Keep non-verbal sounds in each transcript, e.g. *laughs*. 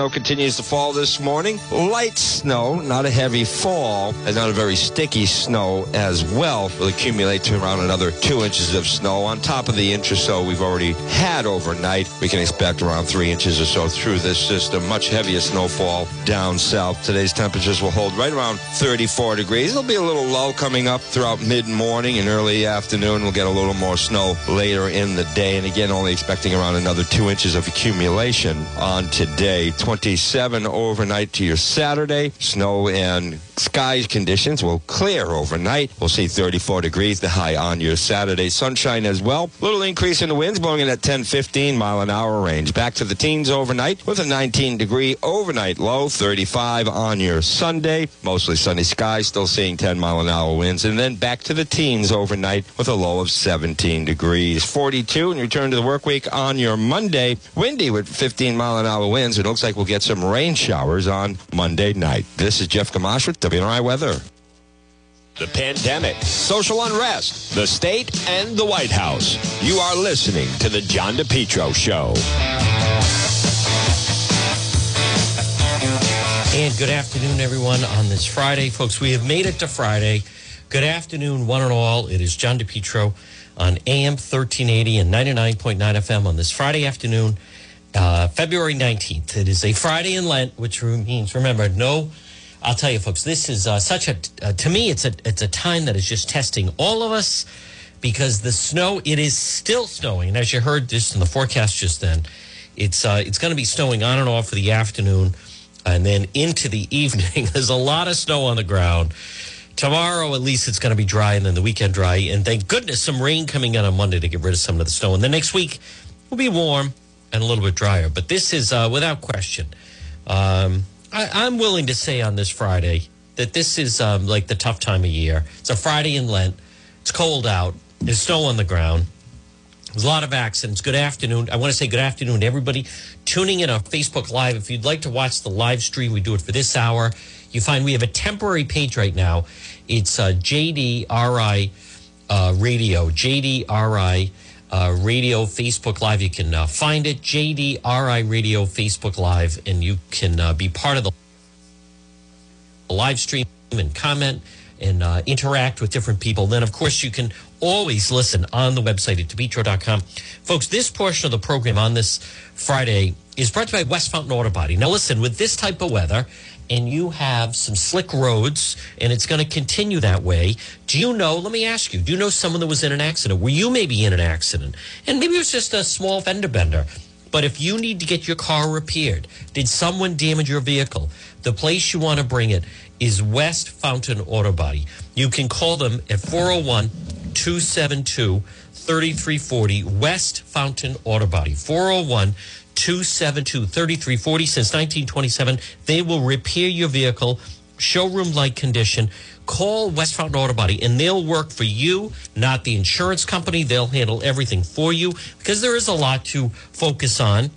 Snow continues to fall this morning. Light snow, not a heavy fall, and not a very sticky snow as well. Will accumulate to around another two inches of snow on top of the inch or so we've already had overnight. We can expect around three inches or so through this system. Much heavier snowfall down south. Today's temperatures will hold right around 34 degrees. There'll be a little lull coming up throughout mid morning and early afternoon. We'll get a little more snow later in the day. And again, only expecting around another two inches of accumulation on today. 27 overnight to your Saturday. Snow and skies conditions will clear overnight. We'll see 34 degrees, the high on your Saturday. Sunshine as well. Little increase in the winds blowing in at 10, 15 mile an hour range. Back to the teens overnight with a 19 degree overnight low, 35 on your Sunday. Mostly sunny skies, still seeing 10 mile an hour winds. And then back to the teens overnight with a low of 17 degrees. 42 and return to the work week on your Monday. Windy with 15 mile an hour winds. It looks like we'll get some rain showers on Monday night. This is Jeff Gamash with WNRI Weather. The pandemic, social unrest, the state, and the White House. You are listening to The John DePetro Show. And good afternoon, everyone, on this Friday. Folks, we have made it to Friday. Good afternoon, one and all. It is John DePetro on AM 1380 and 99.9 FM on this Friday afternoon, uh, February 19th. It is a Friday in Lent, which means, remember, no, I'll tell you, folks, this is uh, such a, uh, to me, it's a, it's a time that is just testing all of us because the snow, it is still snowing. And as you heard this in the forecast just then, it's, uh, it's going to be snowing on and off for the afternoon and then into the *laughs* evening. There's a lot of snow on the ground. Tomorrow, at least, it's going to be dry, and then the weekend dry. And thank goodness, some rain coming in on Monday to get rid of some of the snow. And then next week will be warm and a little bit drier. But this is, uh, without question, um, I, am willing to say on this Friday that this is um, like the tough time of year. It's a Friday in Lent. It's cold out. There's snow on the ground. There's a lot of accidents. Good afternoon. I want to say good afternoon to everybody tuning in on Facebook Live. If you'd like to watch the live stream, we do it for this hour. You find we have a temporary page right now. It's uh, JDRI uh, Radio, JDRI uh, Radio Facebook Live. You can uh, find it, JDRI Radio Facebook Live, and you can uh, be part of the live stream and comment and uh, interact with different people. Then, of course, you can always listen on the website at depetro.com. Folks, this portion of the program on this Friday is brought to you by West Fountain Auto Body. Now, listen, with this type of weather, and you have some slick roads, and it's going to continue that way. Do you know? Let me ask you: Do you know someone that was in an accident? Were you maybe in an accident, and maybe it was just a small fender bender? But if you need to get your car repaired, did someone damage your vehicle? The place you want to bring it is West Fountain Auto Body. You can call them at 401 272 3340 West Fountain Auto Body. 401 272 3340 since 1927. They will repair your vehicle, showroom like condition. Call West Fountain Auto Body and they'll work for you, not the insurance company. They'll handle everything for you because there is a lot to focus on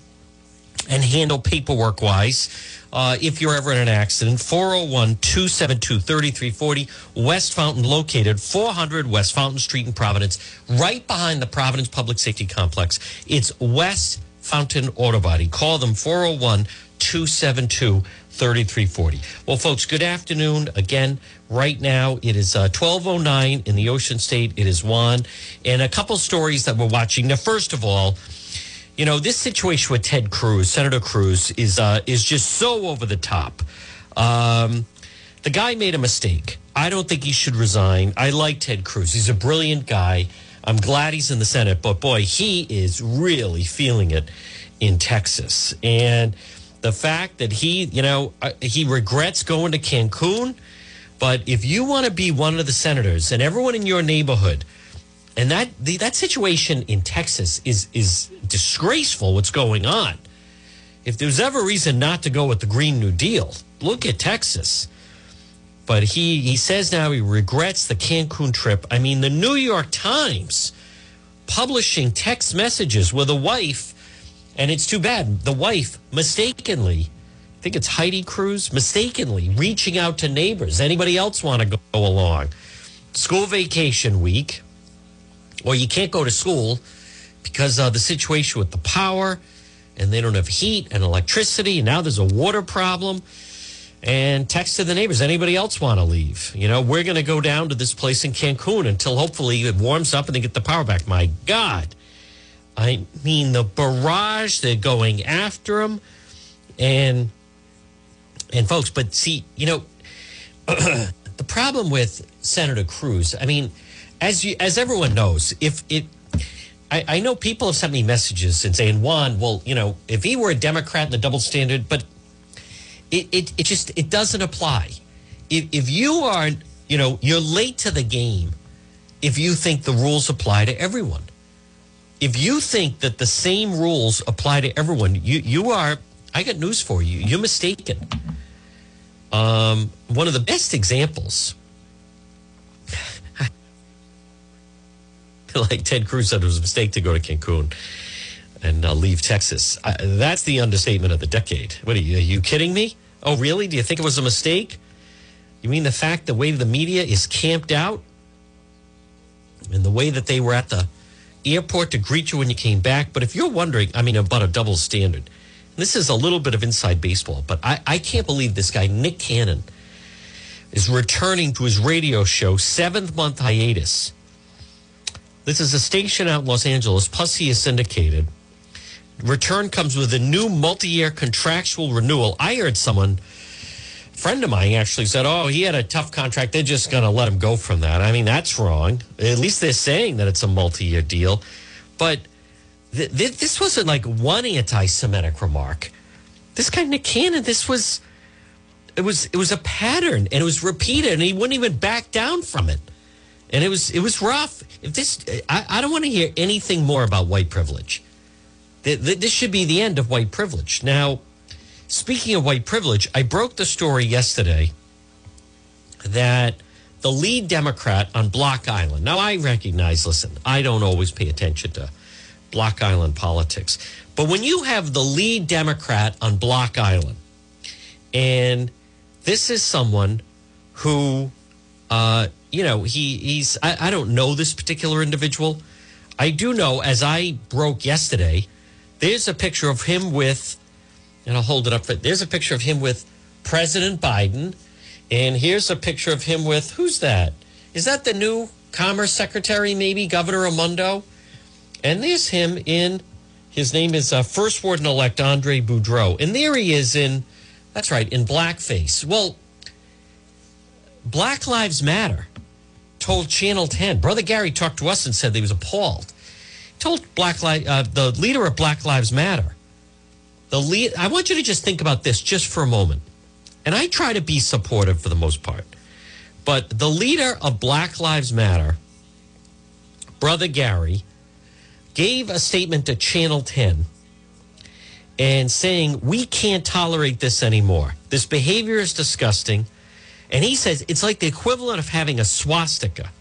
and handle paperwork wise. Uh, if you're ever in an accident, 401 272 3340, West Fountain, located 400 West Fountain Street in Providence, right behind the Providence Public Safety Complex. It's West Fountain Auto Body. Call them 401 272 3340. Well, folks, good afternoon. Again, right now it is uh, 1209 in the Ocean State. It is Juan. And a couple stories that we're watching. Now, first of all, you know, this situation with Ted Cruz, Senator Cruz, is uh, is just so over the top. Um, the guy made a mistake. I don't think he should resign. I like Ted Cruz. He's a brilliant guy. I'm glad he's in the Senate, but boy, he is really feeling it in Texas. And the fact that he, you know, uh, he regrets going to Cancun. But if you want to be one of the senators and everyone in your neighborhood, and that the, that situation in Texas is is disgraceful. What's going on? If there's ever a reason not to go with the Green New Deal, look at Texas. But he, he says now he regrets the Cancun trip. I mean, the New York Times publishing text messages with a wife, and it's too bad. The wife mistakenly, I think it's Heidi Cruz, mistakenly reaching out to neighbors. Anybody else want to go along? School vacation week, or you can't go to school because of the situation with the power. and they don't have heat and electricity. And now there's a water problem. And text to the neighbors. Anybody else want to leave? You know, we're going to go down to this place in Cancun until hopefully it warms up and they get the power back. My God. I mean, the barrage, they're going after them. And, and folks, but see, you know, *clears throat* the problem with Senator Cruz, I mean, as you, as everyone knows, if it, I, I know people have sent me messages and saying, John, well, you know, if he were a Democrat the double standard, but it, it, it just it doesn't apply. If, if you are, you know, you're late to the game if you think the rules apply to everyone. If you think that the same rules apply to everyone, you, you are, I got news for you. You're mistaken. Um, one of the best examples, *laughs* like Ted Cruz said, it was a mistake to go to Cancun and uh, leave Texas. I, that's the understatement of the decade. What are you, are you kidding me? Oh, really? Do you think it was a mistake? You mean the fact the way the media is camped out and the way that they were at the airport to greet you when you came back? But if you're wondering, I mean, about a double standard, this is a little bit of inside baseball, but I, I can't believe this guy, Nick Cannon, is returning to his radio show, seventh month hiatus. This is a station out in Los Angeles, plus he is syndicated return comes with a new multi-year contractual renewal. I heard someone, friend of mine, actually said, "Oh, he had a tough contract. They're just going to let him go from that." I mean, that's wrong. At least they're saying that it's a multi-year deal, but th- th- this wasn't like one anti-Semitic remark. This guy Nick Cannon, this was it was it was a pattern, and it was repeated, and he wouldn't even back down from it. And it was it was rough. If this, I, I don't want to hear anything more about white privilege. This should be the end of white privilege. Now, speaking of white privilege, I broke the story yesterday that the lead Democrat on Block Island. Now, I recognize, listen, I don't always pay attention to Block Island politics, but when you have the lead Democrat on Block Island, and this is someone who, uh, you know, he he's I, I don't know this particular individual. I do know, as I broke yesterday, there's a picture of him with, and I'll hold it up. For, there's a picture of him with President Biden. And here's a picture of him with, who's that? Is that the new Commerce Secretary, maybe? Governor Raimondo? And there's him in, his name is uh, First Warden elect Andre Boudreau. And there he is in, that's right, in blackface. Well, Black Lives Matter told Channel 10. Brother Gary talked to us and said he was appalled told Black Li- uh, the leader of Black Lives Matter, the lead. I want you to just think about this just for a moment, and I try to be supportive for the most part, but the leader of Black Lives Matter, brother Gary, gave a statement to Channel Ten. And saying, we can't tolerate this anymore. This behavior is disgusting. And he says it's like the equivalent of having a swastika.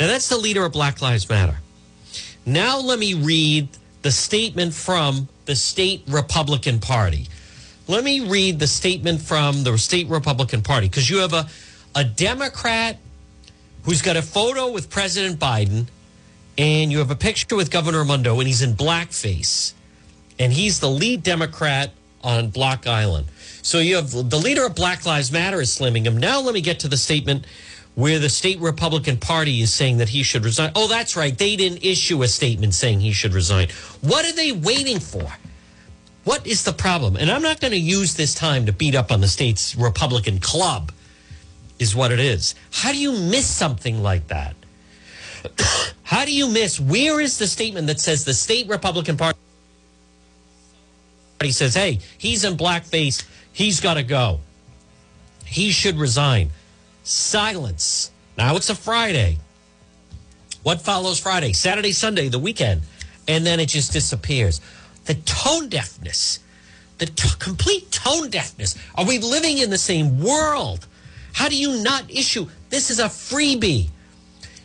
Now, that's the leader of Black Lives Matter. Now let me read the statement from the state Republican Party. Let me read the statement from the state Republican Party because you have a, a Democrat who's got a photo with President Biden and you have a picture with Governor Raimondo and he's in blackface and he's the lead Democrat on Block Island. So you have the leader of Black Lives Matter is slamming him. Now let me get to the statement where the state Republican Party is saying that he should resign. Oh, that's right. They didn't issue a statement saying he should resign. What are they waiting for? What is the problem? And I'm not going to use this time to beat up on the state's Republican club, is what it is. How do you miss something like that? *coughs* How do you miss? Where is the statement that says the state Republican Party says, hey, he's in blackface, he's got to go, he should resign? Silence. Now it's a Friday. What follows Friday? Saturday, Sunday, the weekend. And then it just disappears. The tone deafness, the t- complete tone deafness. Are we living in the same world? How do you not issue? This is a freebie.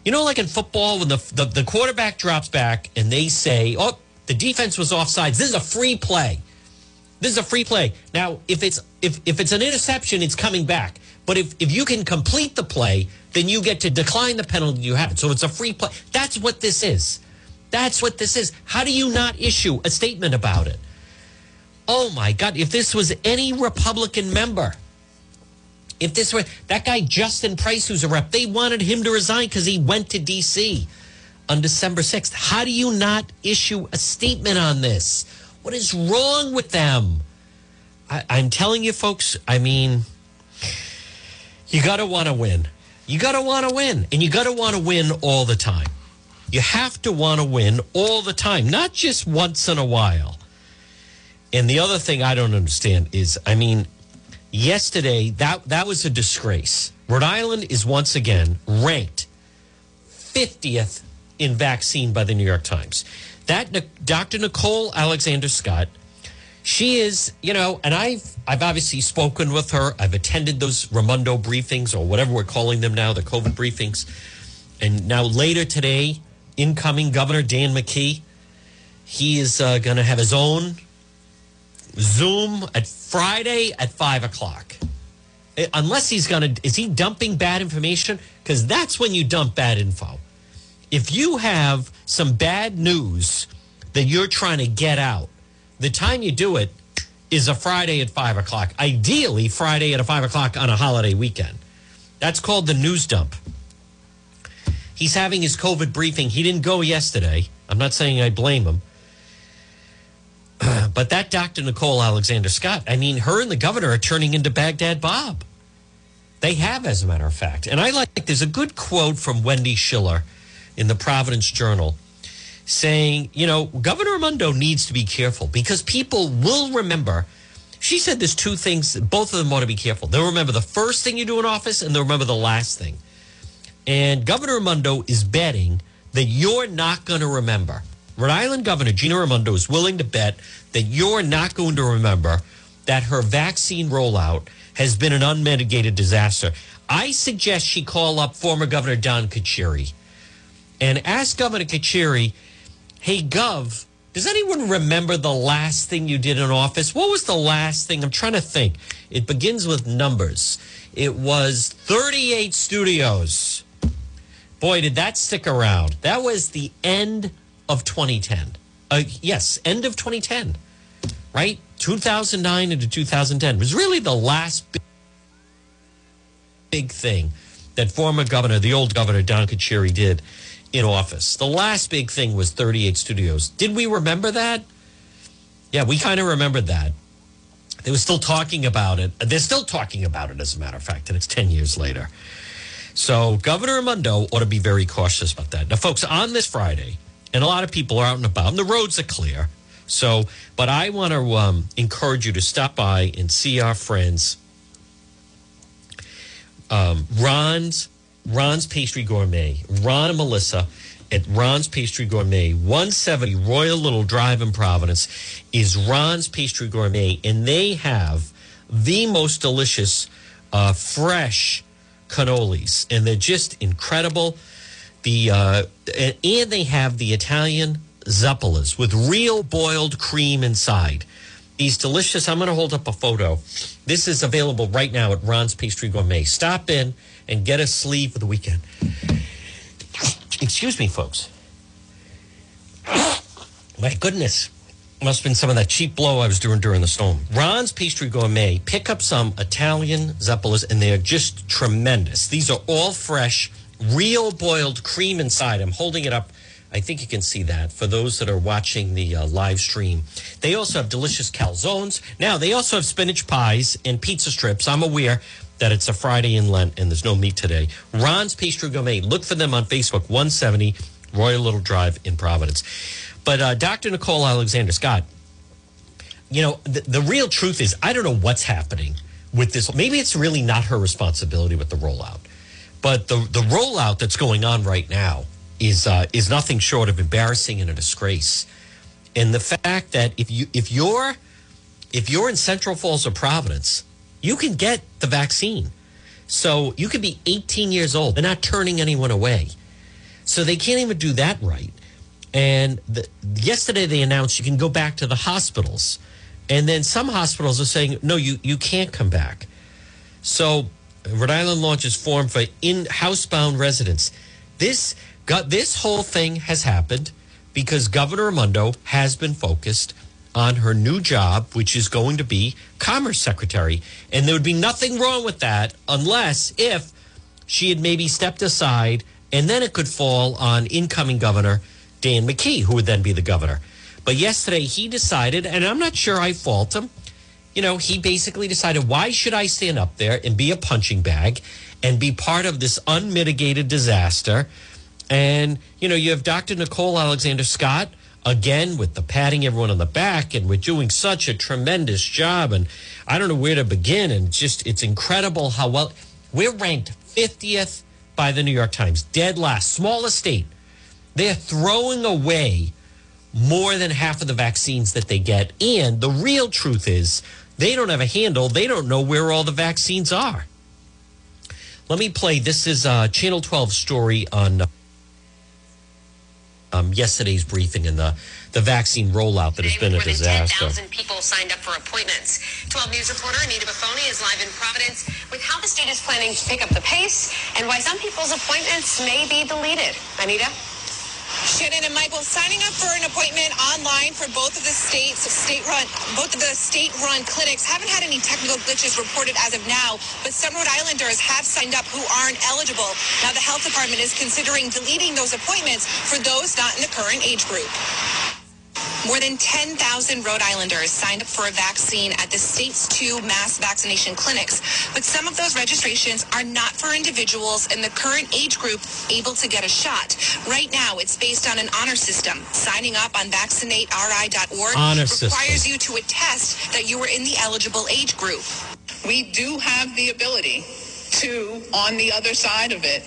You know, like in football, when the, the, the quarterback drops back and they say, oh, the defense was offsides. This is a free play. This is a free play. Now, if it's if, if it's an interception, it's coming back. But if, if you can complete the play, then you get to decline the penalty you have. So it's a free play. That's what this is. That's what this is. How do you not issue a statement about it? Oh my God! If this was any Republican member, if this were that guy Justin Price, who's a rep, they wanted him to resign because he went to D.C. on December sixth. How do you not issue a statement on this? What is wrong with them? I, I'm telling you, folks. I mean, you got to want to win. You got to want to win, and you got to want to win all the time. You have to want to win all the time, not just once in a while. And the other thing I don't understand is, I mean, yesterday that that was a disgrace. Rhode Island is once again ranked 50th in vaccine by the New York Times. That Dr. Nicole Alexander Scott, she is, you know, and I've I've obviously spoken with her. I've attended those Raimondo briefings or whatever we're calling them now, the COVID briefings. And now later today, incoming Governor Dan McKee, he is uh, going to have his own Zoom at Friday at five o'clock. Uh, Unless he's going to, is he dumping bad information? Because that's when you dump bad info. If you have some bad news that you're trying to get out, the time you do it is a Friday at five o'clock. Ideally, Friday at a five o'clock on a holiday weekend. That's called the news dump. He's having his COVID briefing. He didn't go yesterday. I'm not saying I blame him. *clears throat* But that Dr. Nicole Alexander Scott, I mean, her and the governor are turning into Baghdad Bob. They have, as a matter of fact. And I like, there's a good quote from Wendy Schiller in the Providence Journal saying, you know, Governor Raimondo needs to be careful because people will remember. She said there's two things, both of them ought to be careful. They'll remember the first thing you do in office and they'll remember the last thing. And Governor Raimondo is betting that you're not going to remember. Rhode Island Governor Gina Raimondo is willing to bet that you're not going to remember that her vaccine rollout has been an unmitigated disaster. I suggest she call up former Governor Don Carcieri and ask Governor Carcieri, hey, Gov, does anyone remember the last thing you did in office? What was the last thing? I'm trying to think. It begins with numbers. It was 38 studios. Boy, did that stick around. That was the end of 2010. Uh, yes, end of 2010, right? 2009 into 2010 was really the last big, big thing that former governor, the old governor, Don Carcieri, did in office. The last big thing was 38 studios. Did we remember that? Yeah, we kind of remembered that. They were still talking about it. They're still talking about it, as a matter of fact, and it's 10 years later. So Governor Raimondo ought to be very cautious about that. Now, folks, on this Friday, and a lot of people are out and about, and the roads are clear. So, but I want to um, encourage you to stop by and see our friends, um, Ron's Ron's Pastry Gourmet, Ron and Melissa at Ron's Pastry Gourmet, 170 Royal Little Drive in Providence, is Ron's Pastry Gourmet, and they have the most delicious, uh, fresh cannolis, and they're just incredible. The uh, and, they have the Italian zeppolas with real boiled cream inside. These delicious. I'm going to hold up a photo. This is available right now at Ron's Pastry Gourmet. Stop in and get a sleeve for the weekend. Excuse me, folks. My goodness. Must have been some of that cheap blow I was doing during the storm. Ron's Pastry Gourmet. Pick up some Italian zeppolas, and they're just tremendous. These are all fresh, real boiled cream inside. I'm holding it up. I think you can see that for those that are watching the uh, live stream. They also have delicious calzones. Now, they also have spinach pies and pizza strips. I'm aware that it's a Friday in Lent and there's no meat today. Ron's Pastry Gourmet. Look for them on Facebook, 170 Royal Little Drive in Providence. But uh, Dr. Nicole Alexander Scott, you know, the, the real truth is, I don't know what's happening with this. Maybe it's really not her responsibility with the rollout, but the the rollout that's going on right now is uh, is nothing short of embarrassing and a disgrace. And the fact that if you if you're if you're in Central Falls or Providence, you can get the vaccine. So you could be 18 years old. They're not turning anyone away. So they can't even do that right. And the, yesterday they announced you can go back to the hospitals. And then some hospitals are saying, no, you, you can't come back. So Rhode Island launches form for in housebound residents. This got this whole thing has happened because Governor Raimondo has been focused on her new job, which is going to be Commerce Secretary. And there would be nothing wrong with that unless if she had maybe stepped aside and then it could fall on incoming governor Dan McKee, who would then be the governor. But yesterday he decided, and I'm not sure I fault him, you know, he basically decided, why should I stand up there and be a punching bag and be part of this unmitigated disaster? And, you know, you have Dr. Nicole Alexander Scott again with the patting everyone on the back and we're doing such a tremendous job and i don't know where to begin and just it's incredible how well we're ranked 50th by the new york times dead last smallest state they're throwing away more than half of the vaccines that they get and the real truth is they don't have a handle they don't know where all the vaccines are. Let me play this is a channel 12 story on um, yesterday's briefing and the, the vaccine rollout that has been a disaster. More than 10,000 people signed up for appointments. 12 News reporter Anita Baffoni is live in Providence with how the state is planning to pick up the pace and why some people's appointments may be deleted. Anita? Shannon and Michael signing up for an appointment online for both of the states state run both of the state run clinics haven't had any technical glitches reported as of now, but some Rhode Islanders have signed up who aren't eligible. Now the health department is considering deleting those appointments for those not in the current age group. More than 10,000 Rhode Islanders signed up for a vaccine at the state's two mass vaccination clinics, but some of those registrations are not for individuals in the current age group able to get a shot. Right now, it's based on an honor system. Signing up on vaccinateri.org Honor requires system. you to attest that you are in the eligible age group. we do have the ability to, on the other side of it,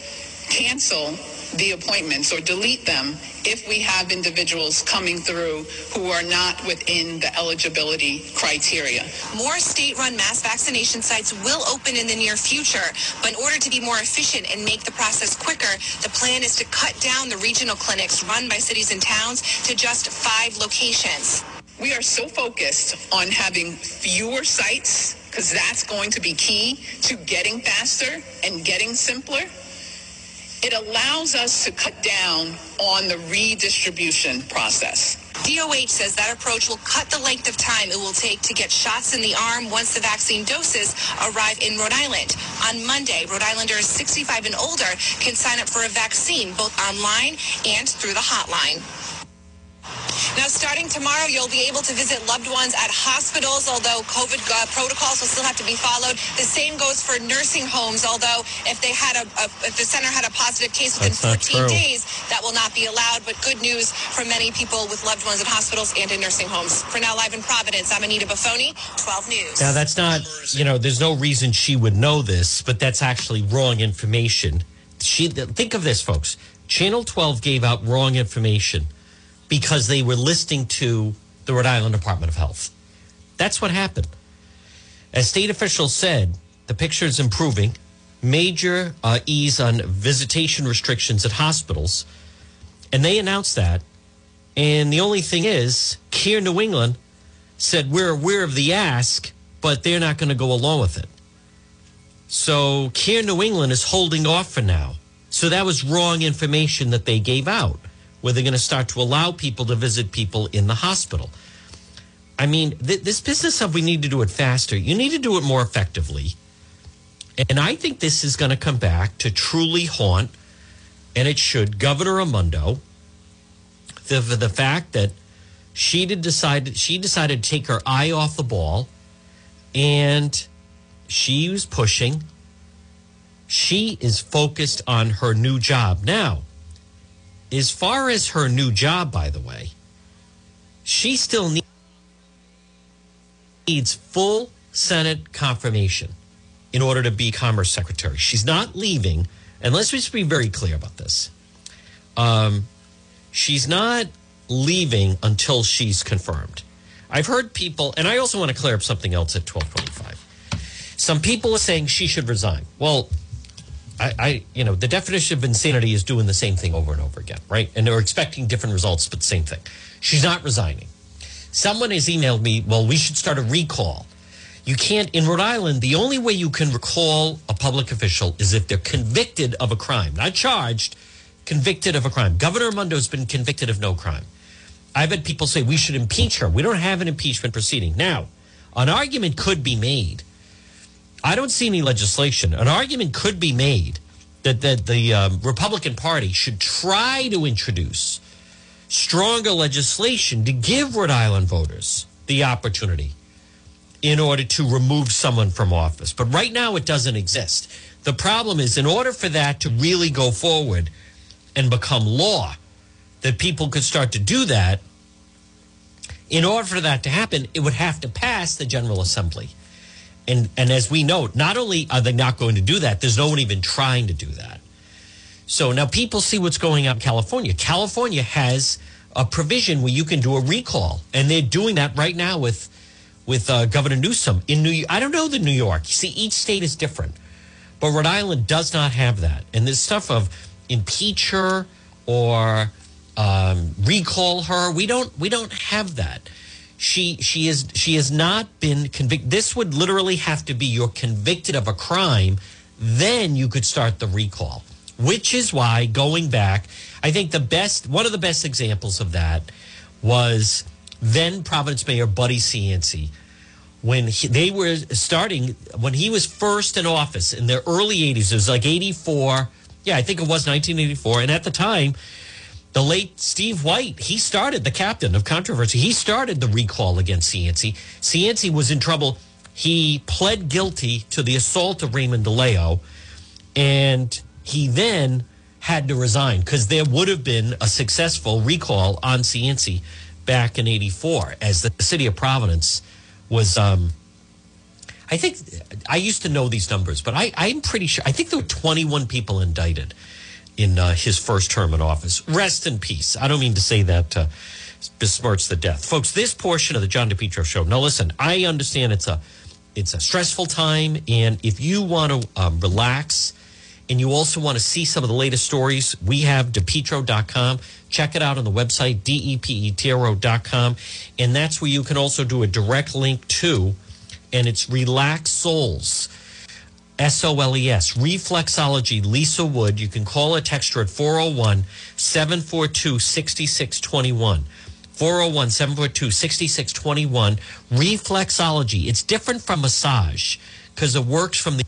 cancel the appointments or delete them if we have individuals coming through who are not within the eligibility criteria. More state-run mass vaccination sites will open in the near future, but in order to be more efficient and make the process quicker, the plan is to cut down the regional clinics run by cities and towns to just five locations. We are so focused on having fewer sites because that's going to be key to getting faster and getting simpler. It allows us to cut down on the redistribution process. DOH says that approach will cut the length of time it will take to get shots in the arm once the vaccine doses arrive in Rhode Island. On Monday, Rhode Islanders 65 and older can sign up for a vaccine both online and through the hotline. Now, starting tomorrow, you'll be able to visit loved ones at hospitals, although COVID uh, protocols will still have to be followed. The same goes for nursing homes, although if they had a, a if the center had a positive case within That's 14 days, that will not be allowed. But good news for many people with loved ones in hospitals and in nursing homes. For now, live in Providence, I'm Anita Baffoni, 12 News. Now, that's not, you know, there's no reason she would know this, but that's actually wrong information. She Think of this, folks. Channel 12 gave out wrong information because they were listening to the Rhode Island Department of Health. That's what happened. As state officials said, the picture is improving. Major uh, ease on visitation restrictions at hospitals. And they announced that. And the only thing is, Care New England said we're aware of the ask, but they're not going to go along with it. So Care New England is holding off for now. So that was wrong information that they gave out, where they're going to start to allow people to visit people in the hospital. I mean, th- this business of we need to do it faster, you need to do it more effectively. And I think this is going to come back to truly haunt, and it should, Governor Raimondo, the, the fact that she did decide she decided to take her eye off the ball and she was pushing she is focused on her new job now as far as her new job by the way she still needs full senate confirmation in order to be commerce secretary she's not leaving and let's just be very clear about this um, she's not leaving until she's confirmed. I've heard people, and I also want to clear up something else at 1225. Some people are saying she should resign. Well, I, I, you know, the definition of insanity is doing the same thing over and over again, right? And they're expecting different results, but same thing. She's not resigning. Someone has emailed me, well, we should start a recall. You can't, in Rhode Island, the only way you can recall a public official is if they're convicted of a crime, not charged, convicted of a crime. Governor Mundo's been convicted of no crime. I've had people say we should impeach her. We don't have an impeachment proceeding. Now, an argument could be made. I don't see any legislation. An argument could be made that, that the um, Republican Party should try to introduce stronger legislation to give Rhode Island voters the opportunity in order to remove someone from office. But right now, it doesn't exist. The problem is, in order for that to really go forward and become law, that people could start to do that, in order for that to happen, it would have to pass the General Assembly. And, and as we know, not only are they not going to do that, there's no one even trying to do that. So now people see what's going on in California. California has a provision where you can do a recall, and they're doing that right now with with uh, Governor Newsom in New. I don't know the New York. See, each state is different, but Rhode Island does not have that. And this stuff of impeach her or um, recall her, we don't we don't have that. She she is she has not been convicted. This would literally have to be you're convicted of a crime, then you could start the recall. Which is why going back, I think the best one of the best examples of that was then Providence Mayor Buddy Cianci when he, they were starting when he was first in office in the early 80s it was like 84 yeah i think it was 1984 and at the time the late steve white he started the captain of controversy he started the recall against cianci cianci was in trouble he pled guilty to the assault of raymond deleo and he then had to resign because there would have been a successful recall on cianci back in 84 as the city of providence was um, I think I used to know these numbers, but I, I'm pretty sure. I think there were 21 people indicted in uh, his first term in office. Rest in peace. I don't mean to say that uh, besmirch the death, folks. This portion of the John DePetro show. Now, listen. I understand it's a it's a stressful time, and if you want to um, relax and you also want to see some of the latest stories, we have depetro.com. Check it out on the website, D-E-P-E-T-R-O.com. And that's where you can also do a direct link to, and it's Relax Soles. S-O-L-E-S, Reflexology, Lisa Wood. You can call or text her at 401 742 6621. 401 742 6621. Reflexology. It's different from massage because it works from the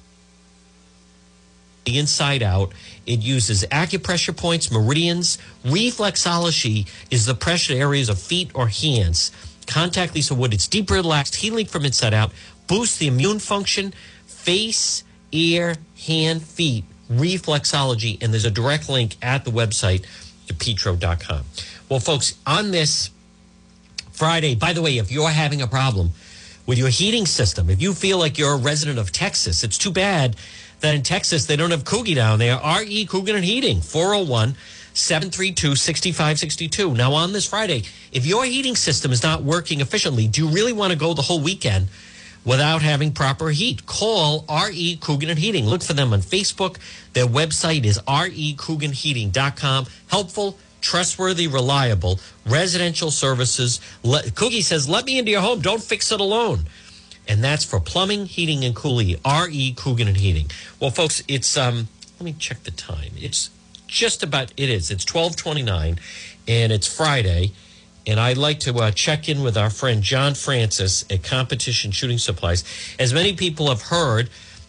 the inside out. It uses acupressure points, meridians. Reflexology is the pressure areas of feet or hands. Contact Lisa Wood. It's deep relaxed, healing from inside out, boosts the immune function, face, ear, hand, feet, reflexology. And there's a direct link at the website, petro.com. Well, folks, on this Friday, by the way, if you're having a problem with your heating system, if you feel like you're a resident of Texas, it's too bad that in Texas they don't have Coogie down there. RE Coogan and Heating, 401 732 6562. Now, on this Friday, if your heating system is not working efficiently, do you really want to go the whole weekend without having proper heat? Call RE Coogan and Heating. Look for them on Facebook. Their website is recooganheating.com. Helpful, trustworthy, reliable residential services. Let, Coogie says, let me into your home. Don't fix it alone and that's for plumbing, heating, and cooling. R.E. Coogan and Heating. Well, folks, it's um. Let me check the time. It's just about. It is. It's twelve twenty nine, and it's Friday. And I'd like to uh, check in with our friend John Francis at Competition Shooting Supplies. As many people have heard,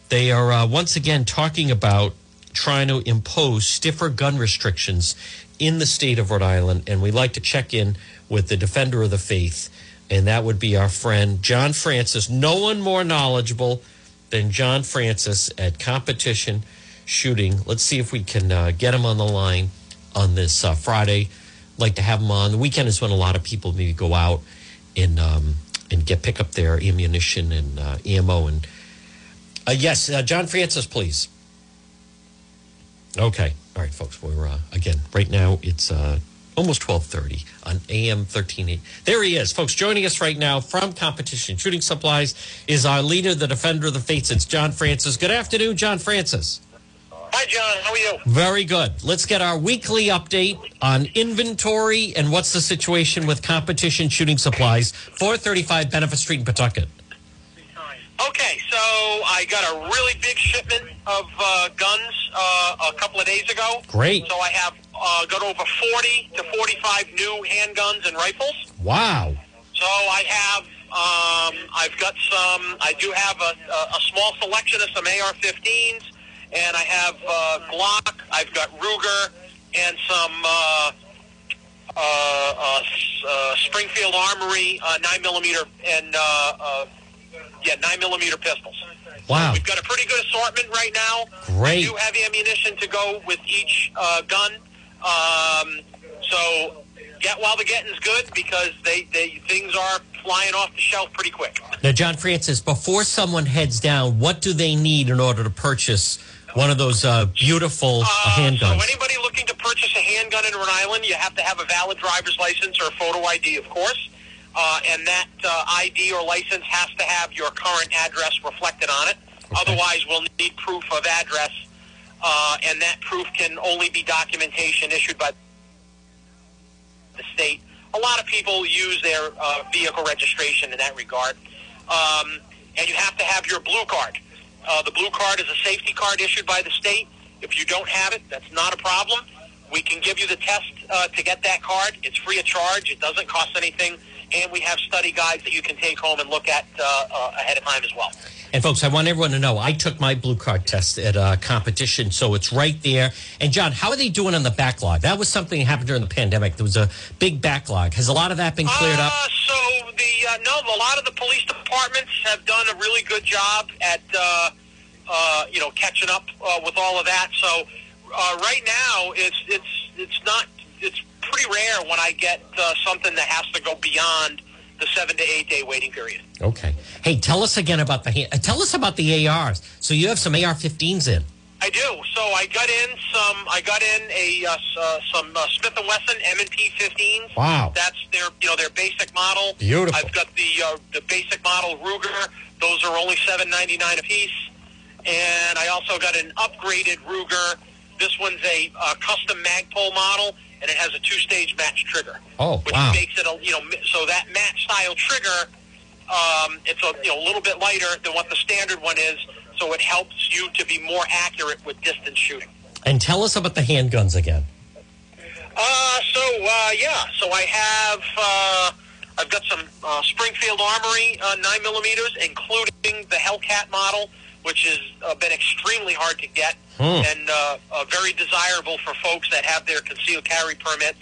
they are uh, once again talking about trying to impose stiffer gun restrictions in the state of Rhode Island. And we'd like to check in with the defender of the faith and that would be our friend John Francis. No one more knowledgeable than John Francis at competition shooting. Let's see if we can uh, get him on the line on this uh, Friday. Like to have them on. The weekend is when a lot of people maybe go out and um, and get pick up their ammunition and uh, ammo and uh, yes, uh, John Francis, please. Okay, all right, folks. We're uh, again right now. It's almost 1230 on AM 1380. There he is, folks. Joining us right now from Competition Shooting Supplies is our leader, the defender of the fates. It's John Francis. Good afternoon, John Francis. Hi, John. How are you? Very good. Let's get our weekly update on inventory and what's the situation with Competition Shooting Supplies, 435 Benefit Street in Pawtucket. Okay, so I got a really big shipment of uh, guns uh, a couple of days ago. Great. So I have uh, got over 40 to 45 new handguns and rifles. Wow. So I have, um, I've got some, I do have a, a, a small selection of some AR-15s, and I have uh, Glock, I've got Ruger, and some uh, uh, uh, uh, Springfield Armory uh, 9 millimeter and uh, uh, yeah 9 millimeter pistols. Wow. We've got a pretty good assortment right now. Great. We do have ammunition to go with each uh, gun. Um, so get while the getting's good because they, they things are flying off the shelf pretty quick. Now, John Francis, before someone heads down, what do they need in order to purchase one of those uh, beautiful uh, handguns? So anybody looking to purchase a handgun in Rhode Island, you have to have a valid driver's license or a photo ID, of course. Uh, and that uh, ID or license has to have your current address reflected on it. Otherwise, we'll need proof of address, uh, and that proof can only be documentation issued by the state. A lot of people use their uh, vehicle registration in that regard. Um, and you have to have your blue card. Uh, the blue card is a safety card issued by the state. If you don't have it, that's not a problem. We can give you the test uh, to get that card. It's free of charge. It doesn't cost anything. And we have study guides that you can take home and look at uh, uh, ahead of time as well. And folks, I want everyone to know I took my blue card test at a competition, so it's right there. And John, how are they doing on the backlog? That was something that happened during the pandemic. There was a big backlog. Has a lot of that been cleared up? Uh, so the uh, no, a lot of the police departments have done a really good job at uh, uh, you know catching up uh, with all of that. So uh, right now, it's it's it's not it's pretty rare when I get uh, something that has to go beyond the seven to eight day waiting period. Okay. Hey, tell us again about the hand- uh, tell us about the ARs. So you have some AR-15s in. I do. So I got in some. I got in a uh, uh, some uh, Smith and Wesson M and P 15s. Wow. That's their you know their basic model. Beautiful. I've got the uh, the basic model Ruger. Those are only seven ninety nine a piece. And I also got an upgraded Ruger. This one's a uh, custom Magpul model, and it has a two stage match trigger. Oh, which wow. makes it a you know so that match style trigger. Um, it's a you know a little bit lighter than what the standard one is, so it helps you to be more accurate with distance shooting. And tell us about the handguns again. Uh, so uh, yeah, so I have uh, I've got some uh, Springfield Armory uh, nine millimeters, including the Hellcat model, which has uh, been extremely hard to get and uh, uh, very desirable for folks that have their concealed carry permits.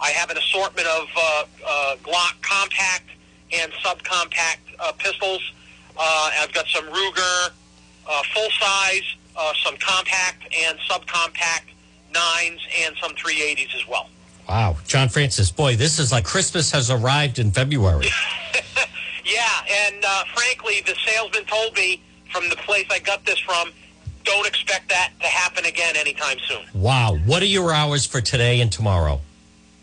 I have an assortment of uh, uh, Glock compact and subcompact uh, pistols. Uh, I've got some Ruger uh, full size, uh, some compact and subcompact nines, and some 380s as well. Wow, John Francis, boy, this is like Christmas has arrived in February. *laughs* Yeah, and uh, frankly, the salesman told me from the place I got this from, don't expect that to happen again anytime soon. Wow, what are your hours for today and tomorrow?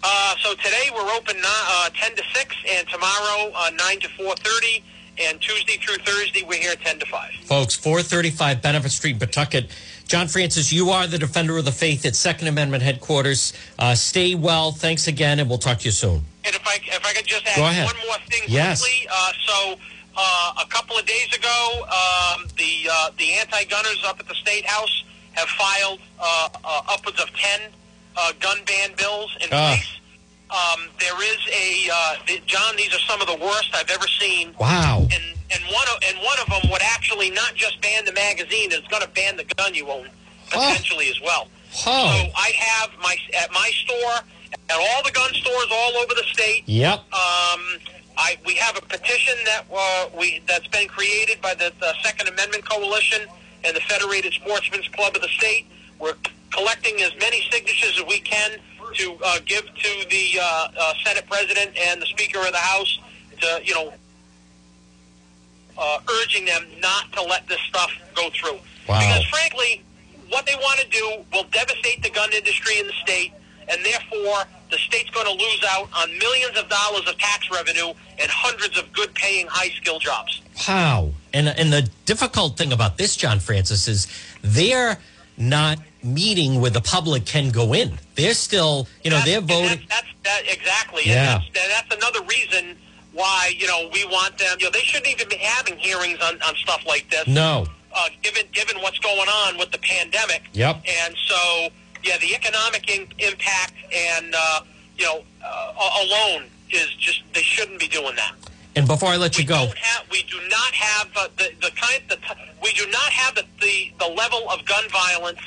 Uh, so today we're open uh, 10 to 6, and tomorrow uh, 9 to 4.30, and Tuesday through Thursday we're here 10 to 5. Folks, 435 Benefit Street, Pawtucket. John Francis, you are the defender of the faith at Second Amendment headquarters. Uh, stay well. Thanks again, and we'll talk to you soon. And if I, if I could just add one more thing Yes. quickly. Uh, so uh, a couple of days ago, um, the, uh, the anti-gunners up at the State House have filed uh, uh, upwards of 10 uh, gun ban bills in Ah. place. Um, there is a uh, the, John. These are some of the worst I've ever seen. Wow. And and one of and one of them would actually not just ban the magazine; it's going to ban the gun you own potentially as well. Oh. So I have my at my store, at all the gun stores all over the state. Yep. Um, I we have a petition that uh, we that's been created by the, the Second Amendment Coalition and the Federated Sportsmen's Club of the state. We're collecting as many signatures as we can to uh, give to the uh, uh, Senate President and the Speaker of the House to you know uh, urging them not to let this stuff go through. Wow. Because frankly, what they want to do will devastate the gun industry in the state, and therefore the state's going to lose out on millions of dollars of tax revenue and hundreds of good paying high skill jobs. Wow. And and the difficult thing about this, John Francis, is they're not meeting where the public can go in. They're still, you know, That's- they're voting. That's, that's that exactly. Yeah. And that's, that's another reason why you know we want them. You know, they shouldn't even be having hearings on, on stuff like this. No. Uh, given given what's going on with the pandemic. Yep. And so, yeah, the economic in, impact and uh, you know uh, alone is just they shouldn't be doing that. And before I let you we go, have, we do not have uh, the the kind the we do not have the, the the level of gun violence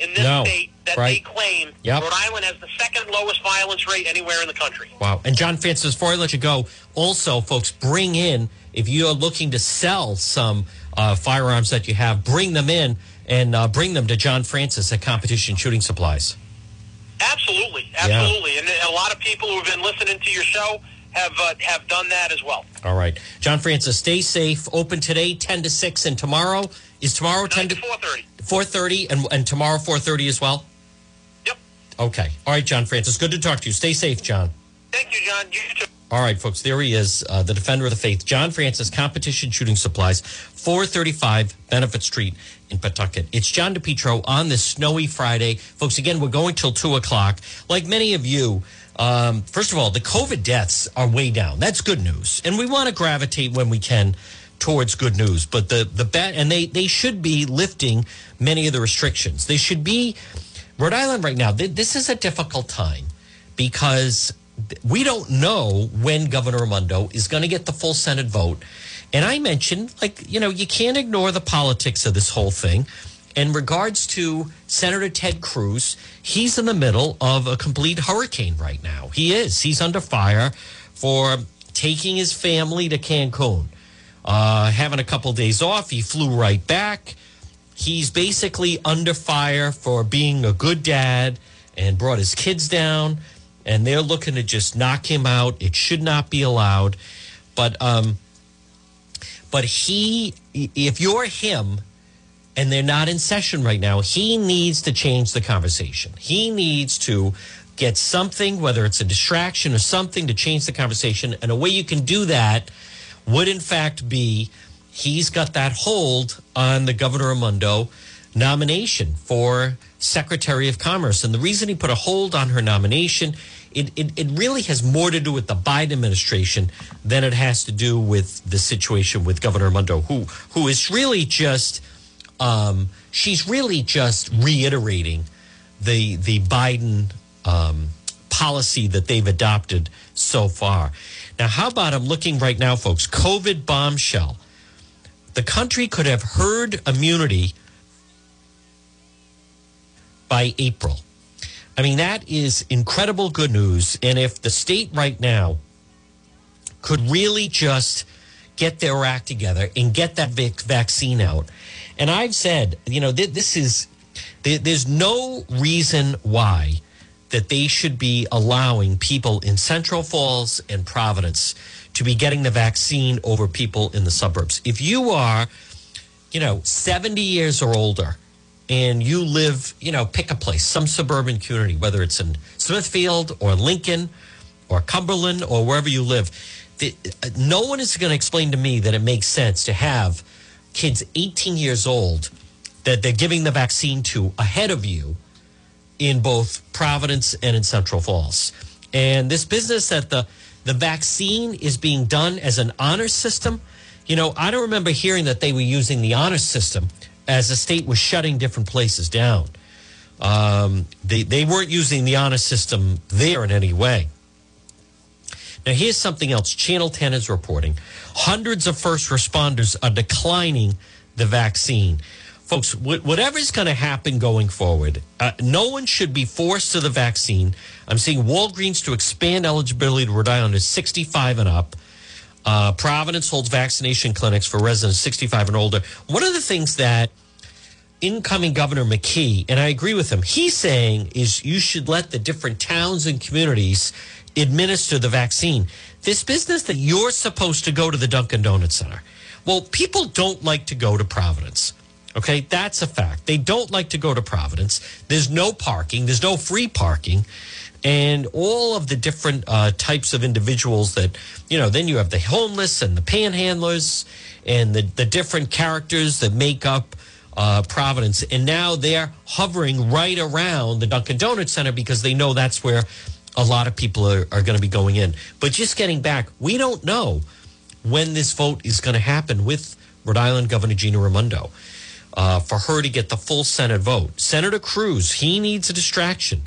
in this No, state that right. they claim. Yep. Rhode Island has the second lowest violence rate anywhere in the country. Wow. And John Francis, before I let you go, also, folks, bring in, if you're looking to sell some uh, firearms that you have, bring them in and uh, bring them to John Francis at Competition Shooting Supplies. Absolutely, absolutely, and a lot of people who have been listening to your show have uh, have done that as well. All right. John Francis, stay safe. Open today, 10 to 6, and tomorrow is tomorrow 10 to four thirty. 4.30 and, and tomorrow 4.30 as well? Yep. Okay. All right, John Francis. Good to talk to you. Stay safe, John. Thank you, John. You too. All right, folks, there he is, uh, the defender of the faith, John Francis, Competition Shooting Supplies, 435 Benefit Street in Pawtucket. It's John DePetro on this snowy Friday. Folks, again, we're going till 2 o'clock. Like many of you, um, first of all, the COVID deaths are way down. That's good news. And we want to gravitate when we can towards good news. But the, the and they, they should be lifting many of the restrictions. They should be, Rhode Island right now, th- this is a difficult time because we don't know when Governor Raimondo is going to get the full Senate vote. And I mentioned, like, you know, you can't ignore the politics of this whole thing. In regards to Senator Ted Cruz, he's in the middle of a complete hurricane right now. He is. He's under fire for taking his family to Cancun, uh, having a couple days off. He flew right back. He's basically under fire for being a good dad and brought his kids down and they're looking to just knock him out. It should not be allowed. But um but he if you're him and they're not in session right now, he needs to change the conversation. He needs to get something, whether it's a distraction or something, to change the conversation. And a way you can do that would, in fact, be he's got that hold on the Governor Raimondo nomination for Secretary of Commerce. And the reason he put a hold on her nomination, it, it, it really has more to do with the Biden administration than it has to do with the situation with Governor Raimondo, who who is really just um, she's really just reiterating the the Biden um, policy that they've adopted so far. Now, how about I'm looking right now, folks? COVID bombshell. The country could have herd immunity by April. I mean, that is incredible good news. And if the state right now could really just get their act together and get that vic- vaccine out. And I've said, you know, th- this is, th- there's no reason why that they should be allowing people in Central Falls and Providence to be getting the vaccine over people in the suburbs. If you are, you know, 70 years or older and you live, you know, pick a place, some suburban community, whether it's in Smithfield or Lincoln or Cumberland or wherever you live, the, uh, no one is going to explain to me that it makes sense to have kids 18 years old that they're giving the vaccine to ahead of you in both Providence and in Central Falls. And this business that the the vaccine is being done as an honor system, you know, I don't remember hearing that they were using the honor system as the state was shutting different places down. Um, they they weren't using the honor system there in any way. Now, here's something else. Channel 10 is reporting hundreds of first responders are declining the vaccine. Folks, wh- whatever's going to happen going forward, uh, no one should be forced to the vaccine. I'm seeing Walgreens to expand eligibility to Rhode Island to 65 and up. Uh, Providence holds vaccination clinics for residents 65 and older. One of the things that incoming Governor McKee, and I agree with him, he's saying is you should let the different towns and communities administer the vaccine. This business that you're supposed to go to the Dunkin' Donuts Center. Well, people don't like to go to Providence. Okay, that's a fact. They don't like to go to Providence. There's no parking, there's no free parking. And all of the different uh, types of individuals that, you know, then you have the homeless and the panhandlers and the, the different characters that make up uh, Providence. And now they're hovering right around the Dunkin' Donuts Center because they know that's where a lot of people are, are going to be going in. But just getting back, we don't know when this vote is going to happen with Rhode Island Governor Gina Raimondo uh, for her to get the full Senate vote. Senator Cruz, he needs a distraction.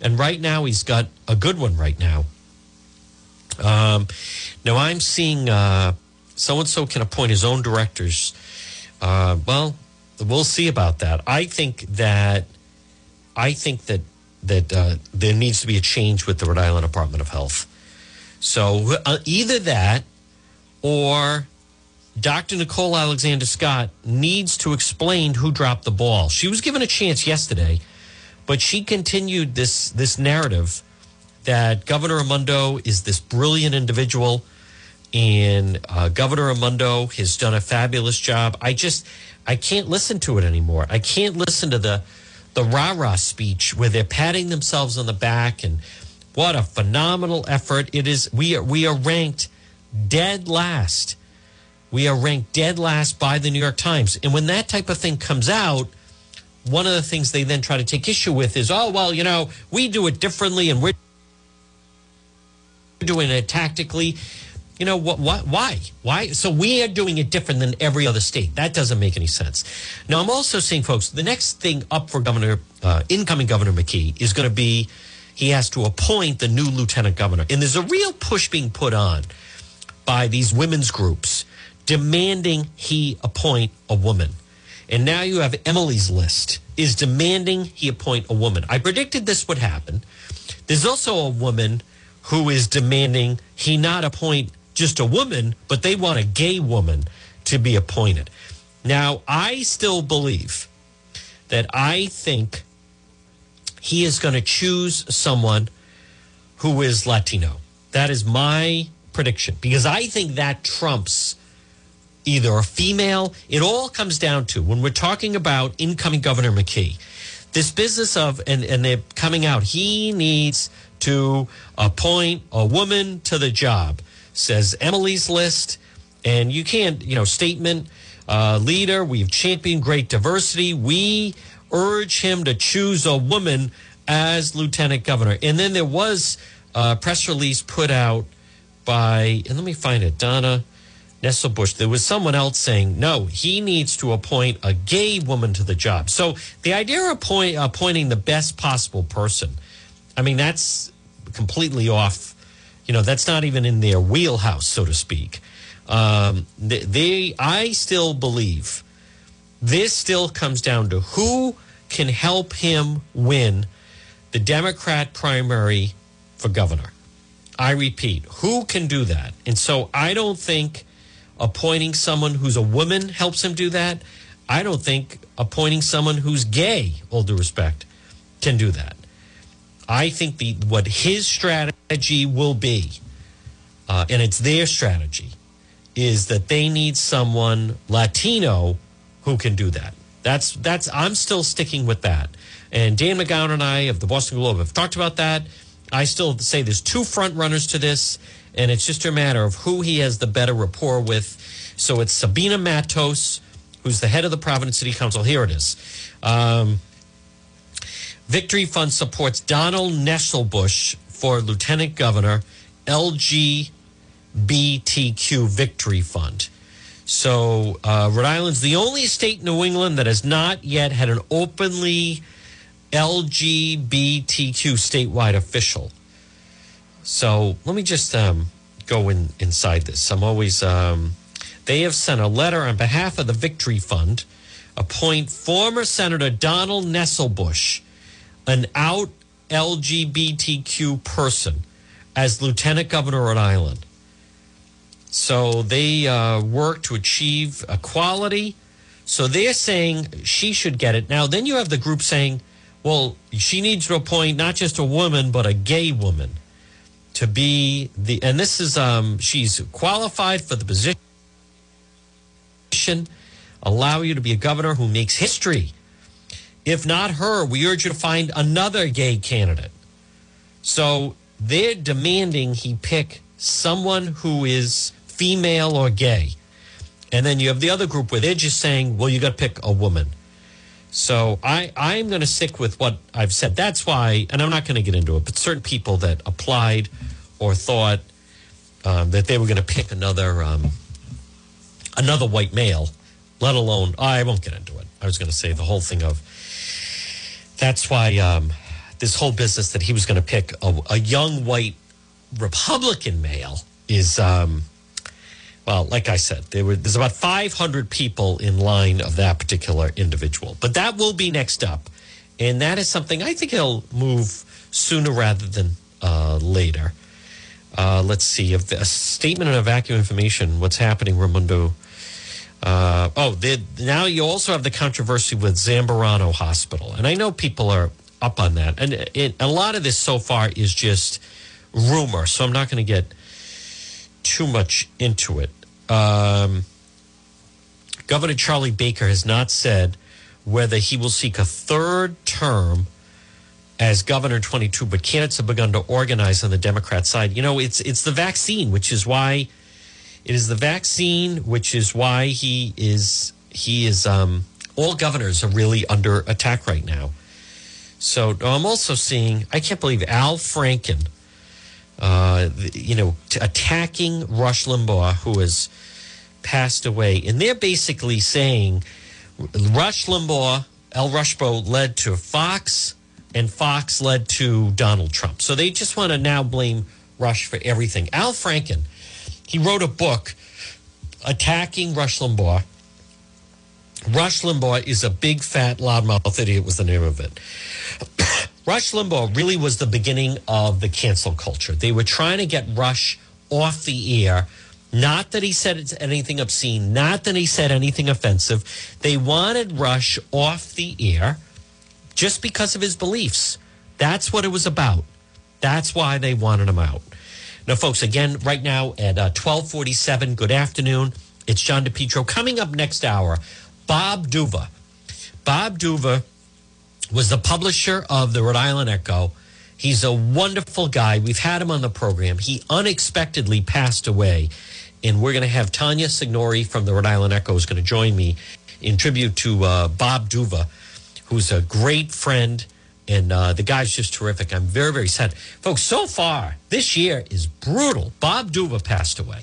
And right now, he's got a good one right now. Um, now, I'm seeing so and so can appoint his own directors. Uh, well, we'll see about that. I think that I think that that uh, there needs to be a change with the Rhode Island Department of Health. So uh, either that or Dr. Nicole Alexander Scott needs to explain who dropped the ball. She was given a chance yesterday, but she continued this this narrative that Governor Raimondo is this brilliant individual and uh, Governor Raimondo has done a fabulous job. I just I can't listen to it anymore. I can't listen to the the rah rah speech where they're patting themselves on the back and what a phenomenal effort it is. We are we are ranked dead last. We are ranked dead last by the New York Times, and when that type of thing comes out. One of the things they then try to take issue with is, oh, well, you know, we do it differently and we're doing it tactically you know what, what why? Why? So we are doing it different than every other state. That doesn't make any sense. Now i'm also saying folks the next thing up for governor uh, incoming governor mckee is going to be he has to appoint the new lieutenant governor. And there's a real push being put on by these women's groups demanding he appoint a woman. And now you have emily's list is demanding he appoint a woman. I predicted this would happen. There's also a woman who is demanding he not appoint just a woman, but they want a gay woman to be appointed. Now, I still believe that I think he is going to choose someone who is Latino. That is my prediction because I think that trumps either a female. It all comes down to when we're talking about incoming Governor McKee, this business of, and, and they're coming out, he needs to appoint a woman to the job, says Emily's list. And you can't, you know, statement uh, leader, we've championed great diversity. We urge him to choose a woman as lieutenant governor. And then there was a press release put out by, and let me find it, Donna Nesselbush. There was someone else saying, no, he needs to appoint a gay woman to the job. So the idea of appoint, appointing the best possible person, I mean, that's completely off. You know, that's not even in their wheelhouse, so to speak. Um, they, they, I still believe this still comes down to who can help him win the Democrat primary for governor. I repeat, who can do that? And so I don't think appointing someone who's a woman helps him do that. I don't think appointing someone who's gay, all due respect, can do that. I think the what his strategy will be, uh, and it's their strategy, is that they need someone Latino who can do that. That's that's I'm still sticking with that. And Dan McGowan and I of the Boston Globe have talked about that. I still say there's two front runners to this, and it's just a matter of who he has the better rapport with. So it's Sabina Matos, who's the head of the Providence City Council. Here it is. Um, Victory Fund supports Donna Nesselbush for Lieutenant Governor, LGBTQ Victory Fund. So, uh, Rhode Island's the only state in New England that has not yet had an openly LGBTQ statewide official. So, let me just um, go in inside this. I'm always, um, they have sent a letter on behalf of the Victory Fund, appoint former Senator Donna Nesselbush an out LGBTQ person as lieutenant governor of Rhode Island. So they uh, work to achieve equality. So they're saying she should get it. Now, then you have the group saying, well, she needs to appoint not just a woman, but a gay woman to be the, and this is, um, she's qualified for the position, allow you to be a governor who makes history if not her, we urge you to find another gay candidate. So they're demanding he pick someone who is female or gay. And then you have the other group where they're just saying, well, you got to pick a woman. So I, I'm going to stick with what I've said. That's why, and I'm not going to get into it, but certain people that applied or thought um, that they were going to pick another um, another white male, let alone I won't get into it. I was going to say the whole thing of that's why um, this whole business that he was going to pick a, a, young white Republican male is. Um, well, like I said, there were there's about 500 people in line of that particular individual, but that will be next up, and that is something I think he'll move sooner rather than uh, later. Uh, let's see a, a statement on a vacuum information. What's happening, Raimondo? Uh, oh, now you also have the controversy with Zambarano Hospital, and I know people are up on that, and it, a lot of this so far is just rumor, so I'm not going to get too much into it. Um, Governor Charlie Baker has not said whether he will seek a third term as governor 22, but candidates have begun to organize on the Democrat side. You know, it's it's the vaccine, which is why it is the vaccine, which is why he is he is um, all governors are really under attack right now. So I'm also seeing I can't believe Al Franken uh, you know, attacking Rush Limbaugh, who has passed away. And they're basically saying Rush Limbaugh, El Rushbo led to Fox, and Fox led to Donald Trump. So they just want to now blame Rush for everything. Al Franken, he wrote a book attacking Rush Limbaugh. Rush Limbaugh is a big, fat, loudmouth idiot, was the name of it. *coughs* Rush Limbaugh really was the beginning of the cancel culture. They were trying to get Rush off the air. Not that he said anything obscene, not that he said anything offensive. They wanted Rush off the air just because of his beliefs. That's what it was about. That's why they wanted him out. Now, folks, again, right now at uh, 1247, good afternoon. It's John DePetro. Coming up next hour, Bob Duva. Bob Duva was the publisher of the Rhode Island Echo. He's a wonderful guy. We've had him on the program. He unexpectedly passed away. And we're going to have Tanya Signori from the Rhode Island Echo is going to join me in tribute to uh, Bob Duva, who's a great friend. And uh, the guy's just terrific. I'm very, very sad. Folks, so far, this year is brutal. Bob Duva passed away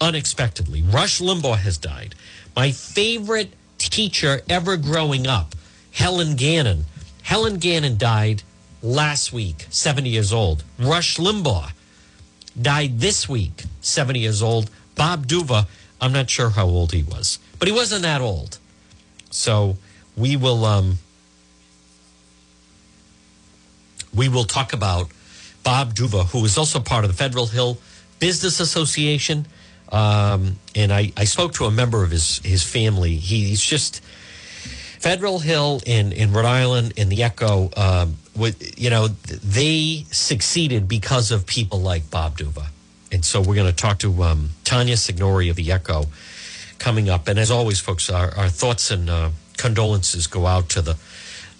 unexpectedly. Rush Limbaugh has died. My favorite teacher ever growing up, Helen Gannon, Helen Gannon died last week, 70 years old. Rush Limbaugh died this week, 70 years old. Bob Duva, I'm not sure how old he was, but he wasn't that old. So we will um, we will talk about Bob Duva, who is also part of the Federal Hill Business Association. Um, and I, I spoke to a member of his his family. He, he's just Federal Hill in, in Rhode Island in the Echo, um, with, you know, they succeeded because of people like Bob Duva. And so we're going to talk to um, Tanya Signori of the Echo coming up. And as always, folks, our, our thoughts and uh, condolences go out to the,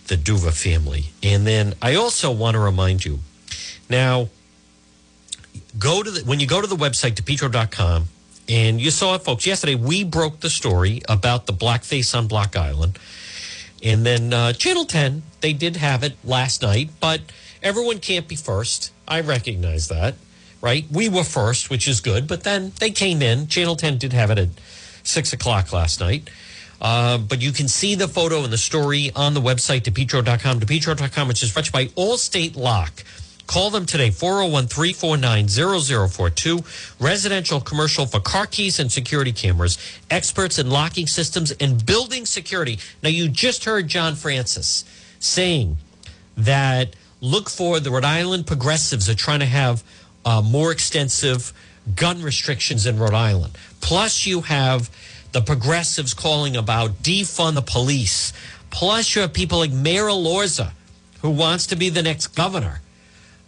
the Duva family. And then I also want to remind you now, go to the, when you go to the website, depetro.com, and you saw it, folks, yesterday we broke the story about the blackface on Block Island. And then uh, Channel 10, they did have it last night, but everyone can't be first. I recognize that, right? We were first, which is good, but then they came in. Channel 10 did have it at 6 o'clock last night. Uh, but you can see the photo and the story on the website, depetro.com, depetro.com, which is fetched by Allstate Lock. Call them today, 401 349 0042. Residential, commercial for car keys and security cameras. Experts in locking systems and building security. Now, you just heard John Francis saying that look for the Rhode Island progressives are trying to have uh, more extensive gun restrictions in Rhode Island. Plus, you have the progressives calling about defund the police. Plus, you have people like Mayor Elorza, who wants to be the next governor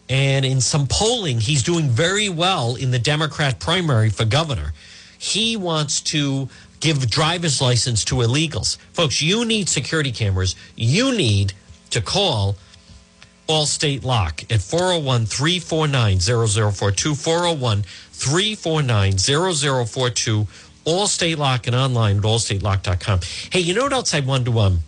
and in some polling, he's doing very well in the Democrat primary for governor. He wants to give driver's license to illegals. Folks, you need security cameras. You need to call Allstate Lock at 401 349 0042. 401 349 0042. Allstate Lock and online at allstatelock.com. Hey, you know what else I wanted to um,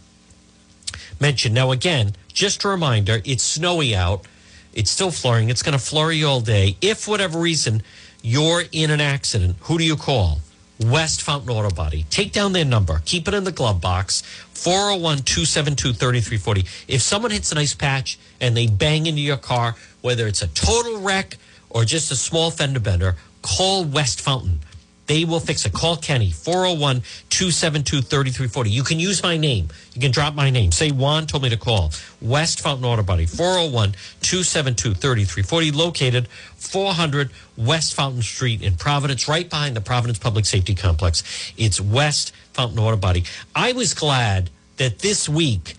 mention. Now, again, just a reminder it's snowy out, it's still flurrying, it's going to flurry all day. If, whatever reason, you're in an accident, who do you call? West Fountain Auto Body. Take down their number, keep it in the glove box 401 272 3340. If someone hits an ice patch and they bang into your car, whether it's a total wreck or just a small fender bender, call West Fountain. They will fix it. Call Kenny, 401 272 3340. You can use my name. You can drop my name. Say Juan told me to call. West Fountain Auto Body, 401 272 3340, located 400 West Fountain Street in Providence, right behind the Providence Public Safety Complex. It's West Fountain Auto Body. I was glad that this week,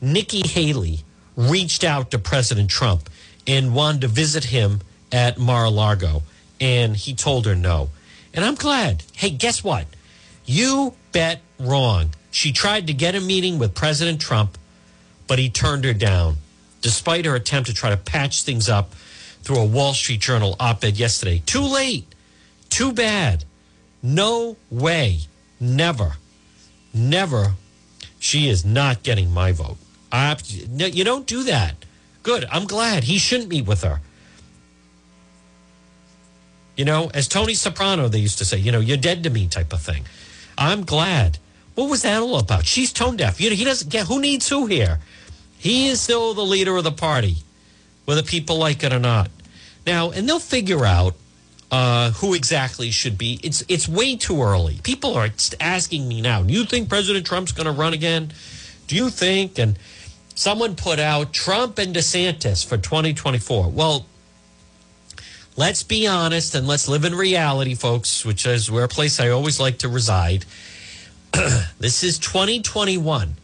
Nikki Haley reached out to President Trump and wanted to visit him at Mar a Lago, and he told her no. And I'm glad. Hey, guess what? You bet wrong. She tried to get a meeting with President Trump, but he turned her down, despite her attempt to try to patch things up through a Wall Street Journal op ed yesterday. Too late. Too bad. No way. Never. Never. She is not getting my vote. I, you don't do that. Good. I'm glad. He shouldn't meet with her. You know, as Tony Soprano, they used to say, you know, you're dead to me type of thing. I'm glad. What was that all about? She's tone deaf. You know, he doesn't get who needs who here. He is still the leader of the party, whether people like it or not. Now, and they'll figure out uh, who exactly should be. It's it's way too early. People are asking me now. Do you think President Trump's going to run again? Do you think? And someone put out Trump and DeSantis for 2024. Well, let's be honest and let's live in reality, folks, which is where a place I always like to reside. *clears throat* this is 2021.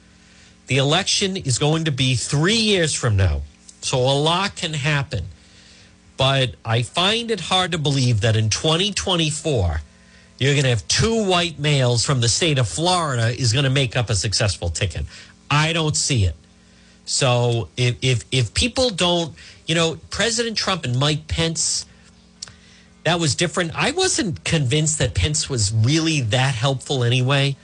The election is going to be three years from now. So a lot can happen. But I find it hard to believe that in 2024, you're going to have two white males from the state of Florida is going to make up a successful ticket. I don't see it. So if, if, if people don't, you know, President Trump and Mike Pence, that was different. I wasn't convinced that Pence was really that helpful anyway,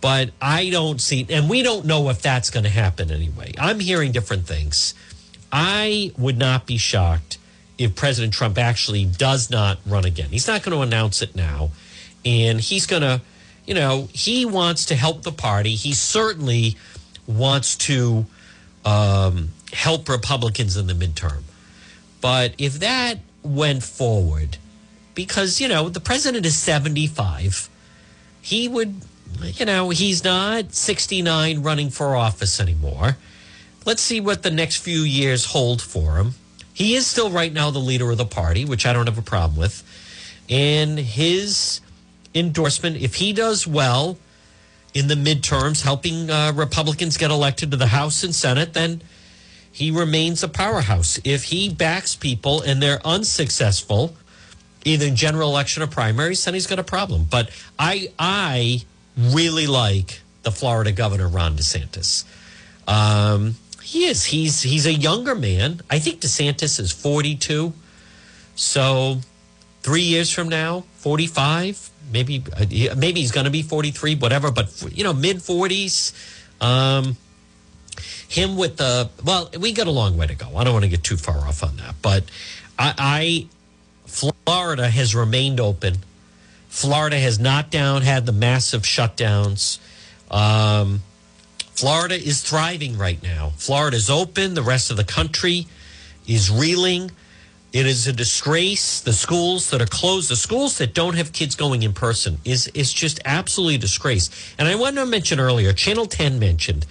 but I don't see, and we don't know if that's going to happen anyway. I'm hearing different things. I would not be shocked if President Trump actually does not run again. He's not going to announce it now, and he's going to, you know, he wants to help the party. He certainly wants to um, help Republicans in the midterm. But if that went forward, because, you know, the president is 75. He would, you know, he's not 69 running for office anymore. Let's see what the next few years hold for him. He is still right now the leader of the party, which I don't have a problem with. And his endorsement, if he does well in the midterms, helping uh, Republicans get elected to the House and Senate, then he remains a powerhouse. If he backs people and they're unsuccessful, either in general election or primaries, then he's got a problem. But I I really like the Florida governor Ron DeSantis. Um, he is. He's he's a younger man. I think DeSantis is 42. So three years from now, 45, maybe uh, maybe he's going to be 43, whatever. But you know, mid 40s. Um, him with the well, we got a long way to go. I don't want to get too far off on that, but I Florida has remained open. Florida has not down had the massive shutdowns. Um, Florida is thriving right now. Florida is open. The rest of the country is reeling. It is a disgrace. The schools that are closed, the schools that don't have kids going in person, is is just absolutely a disgrace. And I wanted to mention earlier, Channel 10 mentioned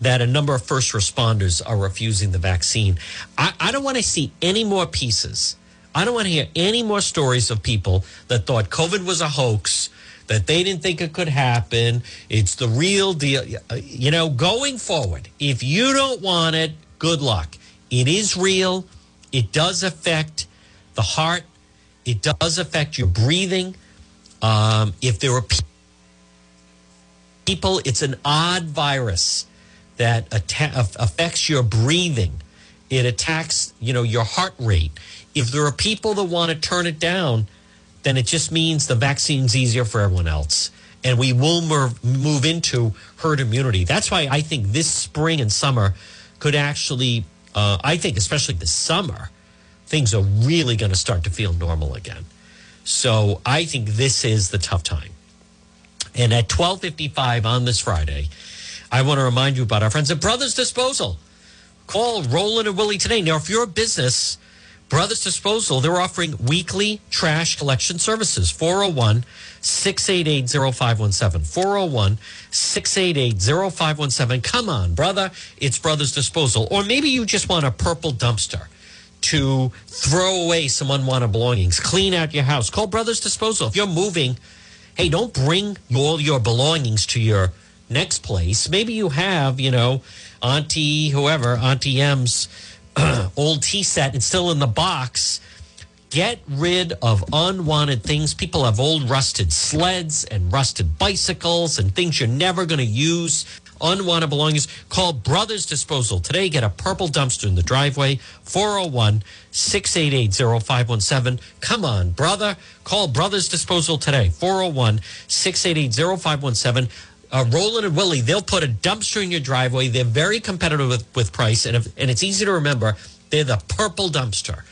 that a number of first responders are refusing the vaccine. I, I don't want to see any more pieces I don't want to hear any more stories of people that thought COVID was a hoax, that they didn't think it could happen. It's the real deal. You know, going forward, if you don't want it, good luck. It is real. It does affect the heart. It does affect your breathing. Um, if there are people, it's an odd virus that atta- affects your breathing. It attacks, you know, your heart rate if there are people that want to turn it down, then it just means the vaccine's easier for everyone else. and we will move into herd immunity. That's why I think this spring and summer could actually, uh, I think, especially this summer, things are really going to start to feel normal again. So I think this is the tough time. And at 12:55 on this Friday, I want to remind you about our friends at Brothers Disposal. Call Roland and Willie today. Now, if you're a business, Brothers Disposal, they're offering weekly trash collection services. 401 688 0517. 401 688 0517. Come on, brother. It's Brothers Disposal. Or maybe you just want a purple dumpster to throw away some unwanted belongings, clean out your house. Call Brothers Disposal. If you're moving, hey, don't bring all your belongings to your next place. Maybe you have, you know, Auntie, whoever, Auntie M's *clears throat* old tea set and still in the box. Get rid of unwanted things. People have old rusted sleds and rusted bicycles and things you're never going to use unwanted belongings. Call Brothers Disposal today. Get a purple dumpster in the driveway. 401 688 0517. Come on, brother. Call Brothers Disposal today. 401 688 0517. Uh, Roland and Willie, they'll put a dumpster in your driveway. They're very competitive with, with price, and, if, and it's easy to remember. They're the purple dumpster,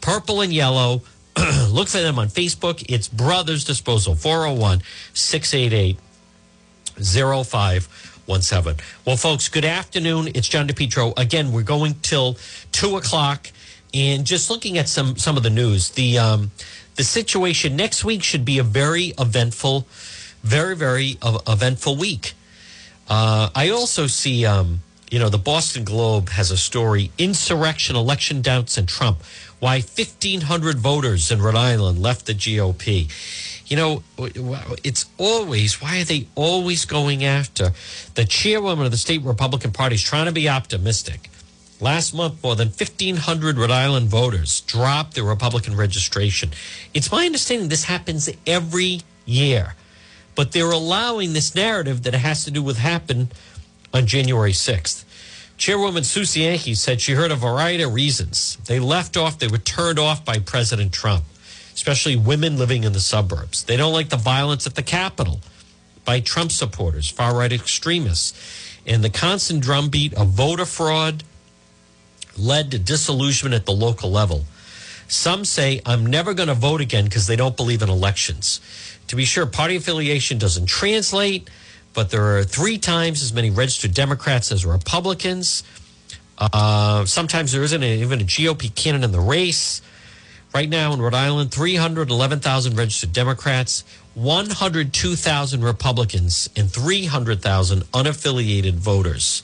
purple and yellow. *clears throat* Look for them on Facebook. It's Brothers Disposal, 401 688 05 one seven. Well, folks, good afternoon. It's John DePetro. Again, we're going till two o'clock, and just looking at some some of the news. The um, the situation next week should be a very eventful, very very eventful week. Uh, I also see, um, you know, the Boston Globe has a story: insurrection, election doubts, and Trump. Why 1,500 voters in Rhode Island left the GOP you know, it's always, why are they always going after the chairwoman of the state Republican Party is trying to be optimistic. Last month, more than 1,500 Rhode Island voters dropped their Republican registration. It's my understanding this happens every year, but they're allowing this narrative that it has to do with happen on January 6th. Chairwoman Sue Cienki said she heard a variety of reasons. They left off, they were turned off by President Trump especially women living in the suburbs. They don't like the violence at the Capitol by Trump supporters, far right extremists. And the constant drumbeat of voter fraud led to disillusionment at the local level. Some say, I'm never going to vote again because they don't believe in elections. To be sure, party affiliation doesn't translate, but there are three times as many registered Democrats as Republicans. Uh, sometimes there isn't even a GOP candidate in the race. Right now in Rhode Island, 311,000 registered Democrats, 102,000 Republicans, and 300,000 unaffiliated voters.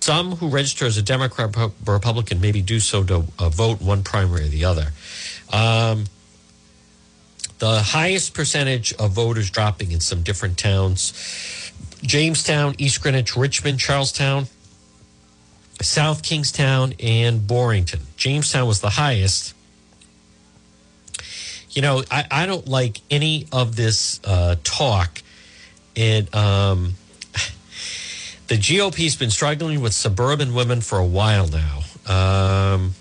Some who register as a Democrat or Republican maybe do so to uh, vote one primary or the other. Um, the highest percentage of voters dropping in some different towns Jamestown, East Greenwich, Richmond, Charlestown, South Kingstown, and Barrington. Jamestown was the highest. You know, I, I don't like any of this uh, talk. And um, *laughs* the GOP's been struggling with suburban women for a while now. Um,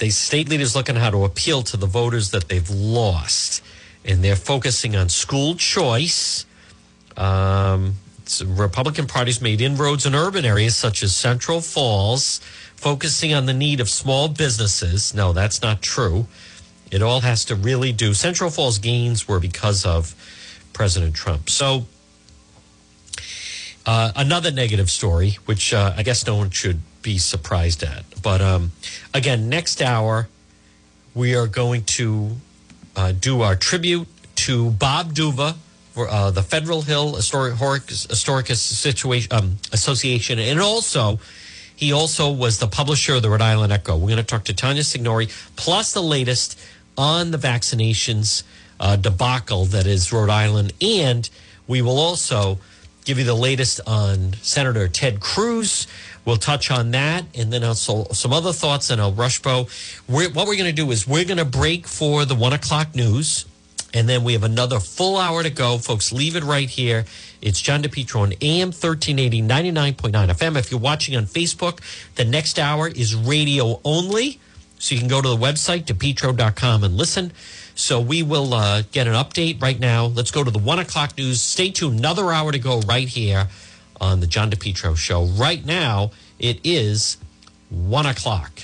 the state leaders looking how to appeal to the voters that they've lost, and they're focusing on school choice. Um, Republican parties made inroads in urban areas such as Central Falls, focusing on the need of small businesses. No, that's not true. It all has to really do. Central Falls gains were because of President Trump. So, uh, another negative story, which uh, I guess no one should be surprised at. But um, again, next hour, we are going to uh, do our tribute to Bob Duva uh, the Federal Hill Historic, Historic Situation um, Association, and also he also was the publisher of the Rhode Island Echo. We're going to talk to Tanya Signori, plus the latest on the vaccinations uh, debacle that is Rhode Island, and we will also give you the latest on Senator Ted Cruz. We'll touch on that and then also some other thoughts And I'll We're, what we're going to do is we're going to break for the one o'clock news. And then we have another full hour to go. Folks, leave it right here. It's John DePetro on AM 1380, 99.9 FM. If you're watching on Facebook, the next hour is radio only. So you can go to the website, depetro.com, and listen. So we will uh, get an update right now. Let's go to the one o'clock news. Stay tuned, another hour to go right here on the John DePetro show. Right now, it is one o'clock.